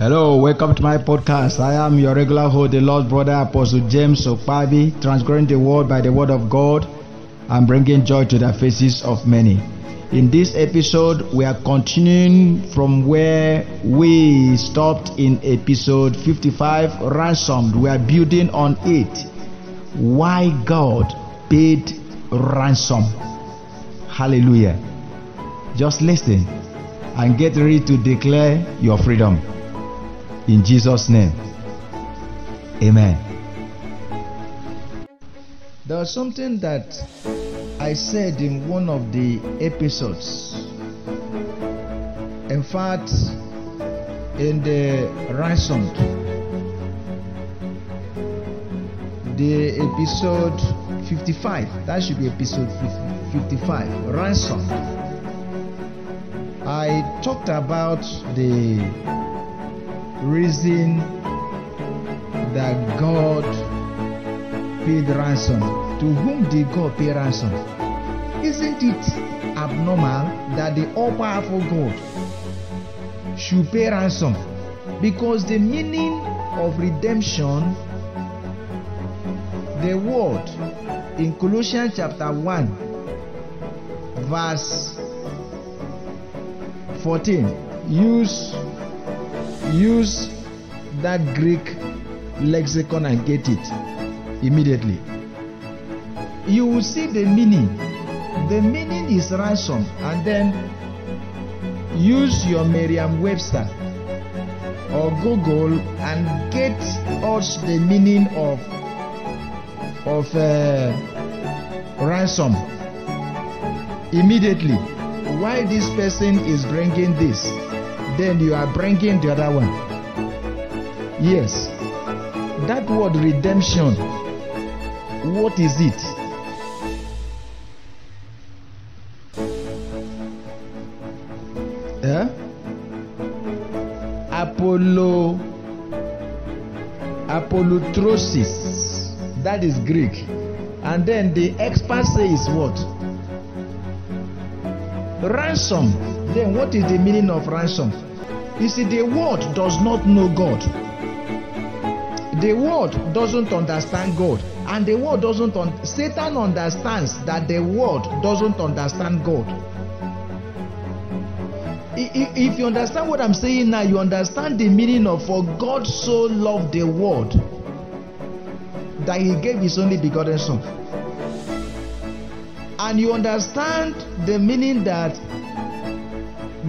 Hello, welcome to my podcast. I am your regular host, the Lord Brother Apostle James Okpabi, transgressing the world by the word of God and bringing joy to the faces of many. In this episode, we are continuing from where we stopped in episode 55, Ransomed. We are building on it. Why God paid ransom. Hallelujah. Just listen and get ready to declare your freedom. In Jesus' name. Amen. There was something that I said in one of the episodes. In fact, in the ransomed, the episode 55, that should be episode 55, ransom. I talked about the reason that God paid ransom. To whom did God pay ransom? Isn't it abnormal that the all powerful God should pay ransom? Because the meaning of redemption, the word in Colossians chapter 1, verse 14, use use that Greek lexicon and get it immediately. You will see the meaning. The meaning is ransom, and then use your Merriam Webster or Google and get us the meaning of of uh, ransom immediately. Why this person is bringing this? Then you are bringing the other one. Yes, that word redemption, what is it? Eh? Apollo, apolytrosis, that is Greek. And then the expert says what? Ransom. Then what is the meaning of ransom? You see, the world does not know God. The world doesn't understand God. And the world doesn't, un- Satan understands that the world doesn't understand God. If you understand what I'm saying now, you understand the meaning of for God so loved the world that he gave his only begotten son. And you understand the meaning that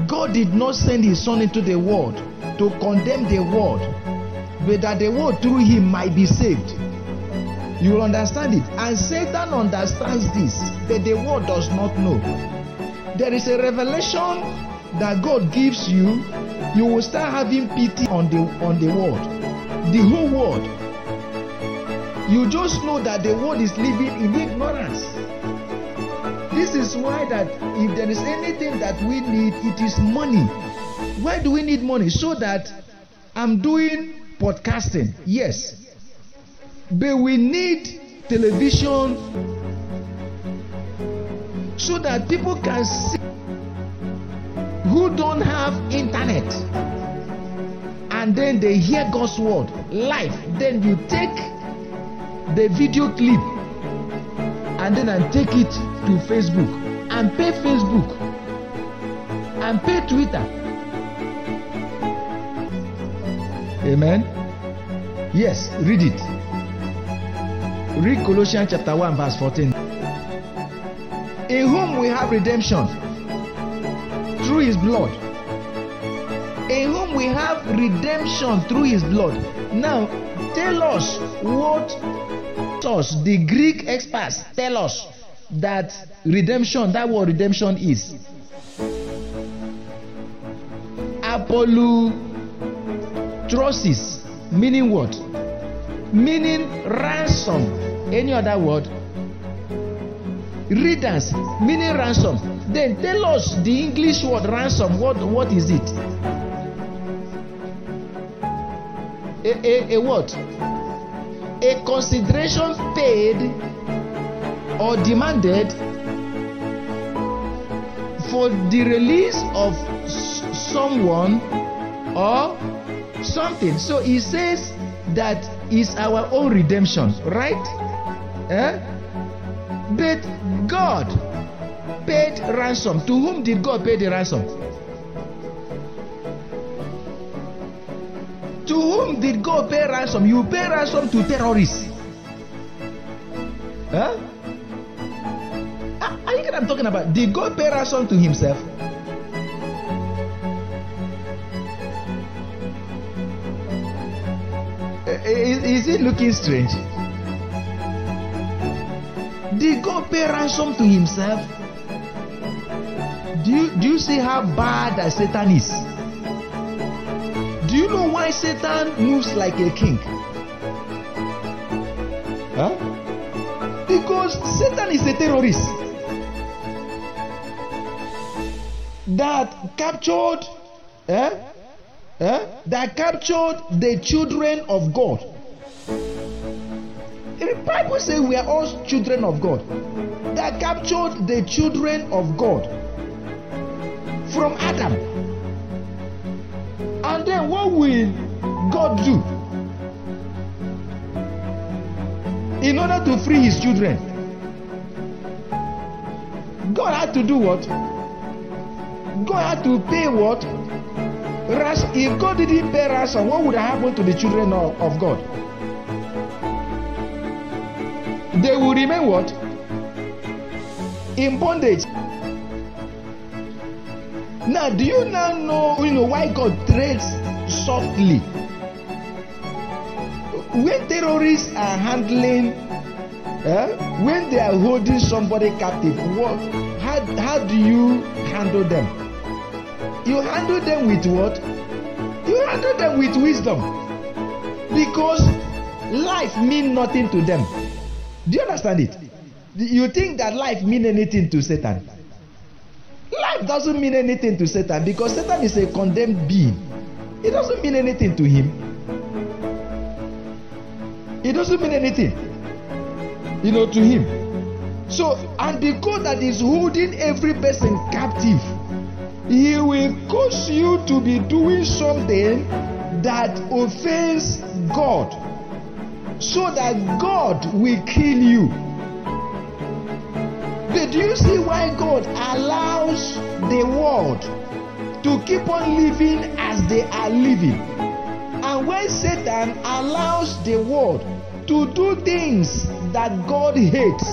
God did not send his son into the world to condemn the world, but that the world through him might be saved. You will understand it. And Satan understands this, but the world does not know. There is a revelation that God gives you. You will start having pity on the on the world, the whole world. You just know that the world is living in ignorance. This is why that if there is anything that we need, it is money. Why do we need money? So that I'm doing podcasting, yes. But we need television so that people can see who don't have internet. And then they hear God's word live. Then you take the video clip and then I take it to Facebook and pay Facebook and pay Twitter. Amen. Yes, read it. Read Colossians chapter 1, verse 14. In whom we have redemption through his blood. In whom we have redemption through his blood. Now, tell us what us, the Greek experts, tell us that redemption, that word redemption is. Apollotrosis, meaning what? Meaning ransom. Any other word? Readers, meaning ransom. Then tell us the English word ransom. What, what is it? A, a, a what? A consideration paid or demanded for the release of someone or something. So he says that is our own redemption, right? Eh? But God paid ransom. To whom did God pay the ransom? To whom did God pay ransom? You pay ransom to terrorists. Huh? Are are you get what I'm talking about? Did God pay ransom to himself? Eh, Is, is it looking strange? Did God pay ransom to himself? Do you, do you see how bad that Satan is? You know why Satan moves like a king? Huh? Because Satan is a terrorist that captured, eh? Eh? that captured the children of God. The Bible says we are all children of God. That captured the children of God from Adam. And then what will God do? In order to free his children, God had to do what? God had to pay what? Ras- if God didn't pay ransom, what would have happened to the children of God? They will remain what? In bondage. Now, do you now know, you know why God treads softly? When terrorists are handling, eh, when they are holding somebody captive, what, how, how do you handle them? You handle them with what? You handle them with wisdom. Because life mean nothing to them. Do you understand it? You think that life mean anything to Satan? Life doesn't mean anything to Satan because Satan is a condemned being. It doesn't mean anything to him. It doesn't mean anything, you know, to him. So, and because that is holding every person captive, he will cause you to be doing something that offends God, so that God will kill you. But do you see why God allows the world to keep on living as they are living? And when Satan allows the world to do things that God hates,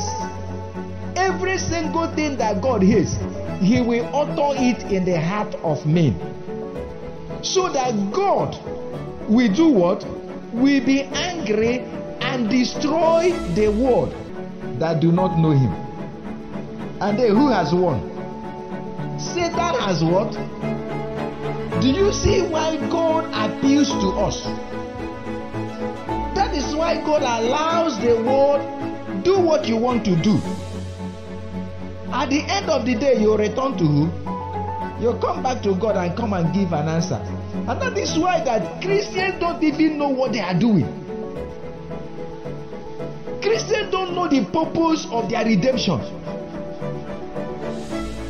every single thing that God hates, He will utter it in the heart of men. So that God will do what? Will be angry and destroy the world that do not know Him. And then who has won? Satan has what? Do you see why God appeals to us? That is why God allows the world do what you want to do. At the end of the day, you return to who? You come back to God and come and give an answer. And that is why that Christians don't even know what they are doing. Christians don't know the purpose of their redemption.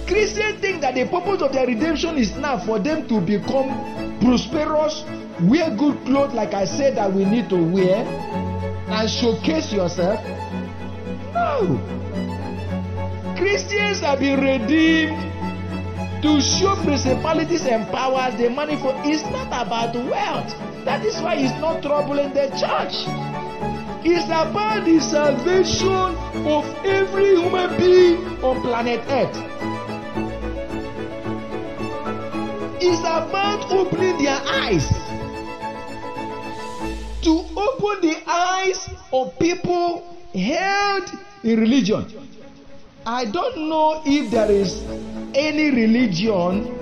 Christians think that the purpose of their redemption is now for them to become prosperous, wear good clothes, like I said that we need to wear, and showcase yourself. No. Christians have been redeemed to show principalities and powers the manifold. It's not about wealth. That is why it's not troubling the church. It's about the salvation of every human being on planet Earth. Is about opening their eyes to open the eyes of people held in religion. I don't know if there is any religion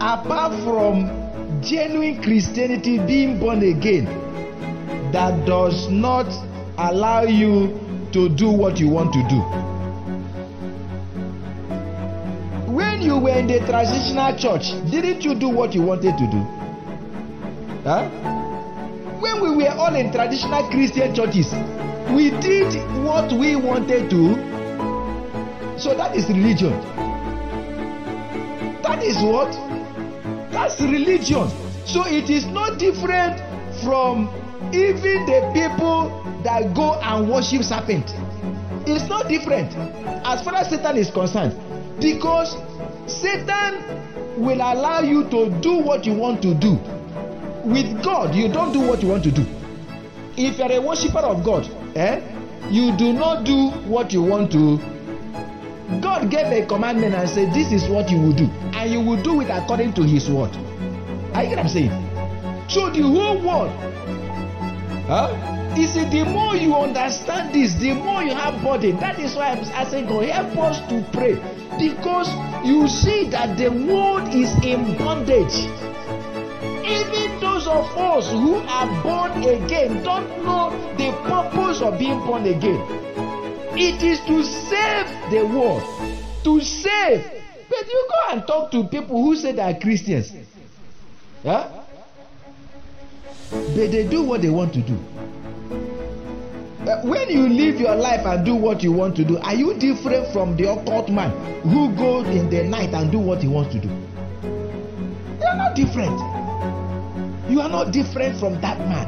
apart from genuine Christianity being born again that does not allow you to do what you want to do. In the transitional church, didn't you do what you wanted to do? Huh? When we were all in traditional Christian churches, we did what we wanted to. So that is religion. That is what? That's religion. So it is not different from even the people that go and worship serpent. It's not different as far as Satan is concerned because Satan will allow you to do what you want to do. With God, you don't do what you want to do. If you're a worshiper of God, eh, you do not do what you want to. God gave a commandment and said, This is what you will do, and you will do it according to His word. Are you get what I'm saying? So the whole world, huh? You see, the more you understand this, the more you have burden. That is why I'm asking God, help us to pray. Because you see that the world is in bondage. Even those of us who are born again don't know the purpose of being born again. It is to save the world. To save. But you go and talk to people who say they are Christians. Huh? But they do what they want to do. Uh, when you live your life and do what you want to do, are you different from the occult man who goes in the night and do what he wants to do? You are not different. You are not different from that man.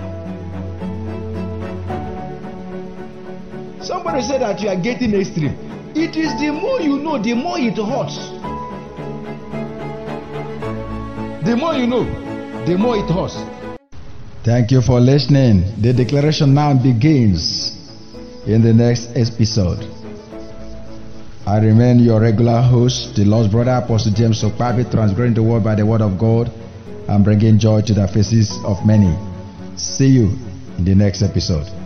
Somebody said that you are getting extreme. It is the more you know, the more it hurts. The more you know, the more it hurts. Thank you for listening. The declaration now begins in the next episode. I remain your regular host, the lost brother Apostle James Okpabi, transgressing the word by the word of God and bringing joy to the faces of many. See you in the next episode.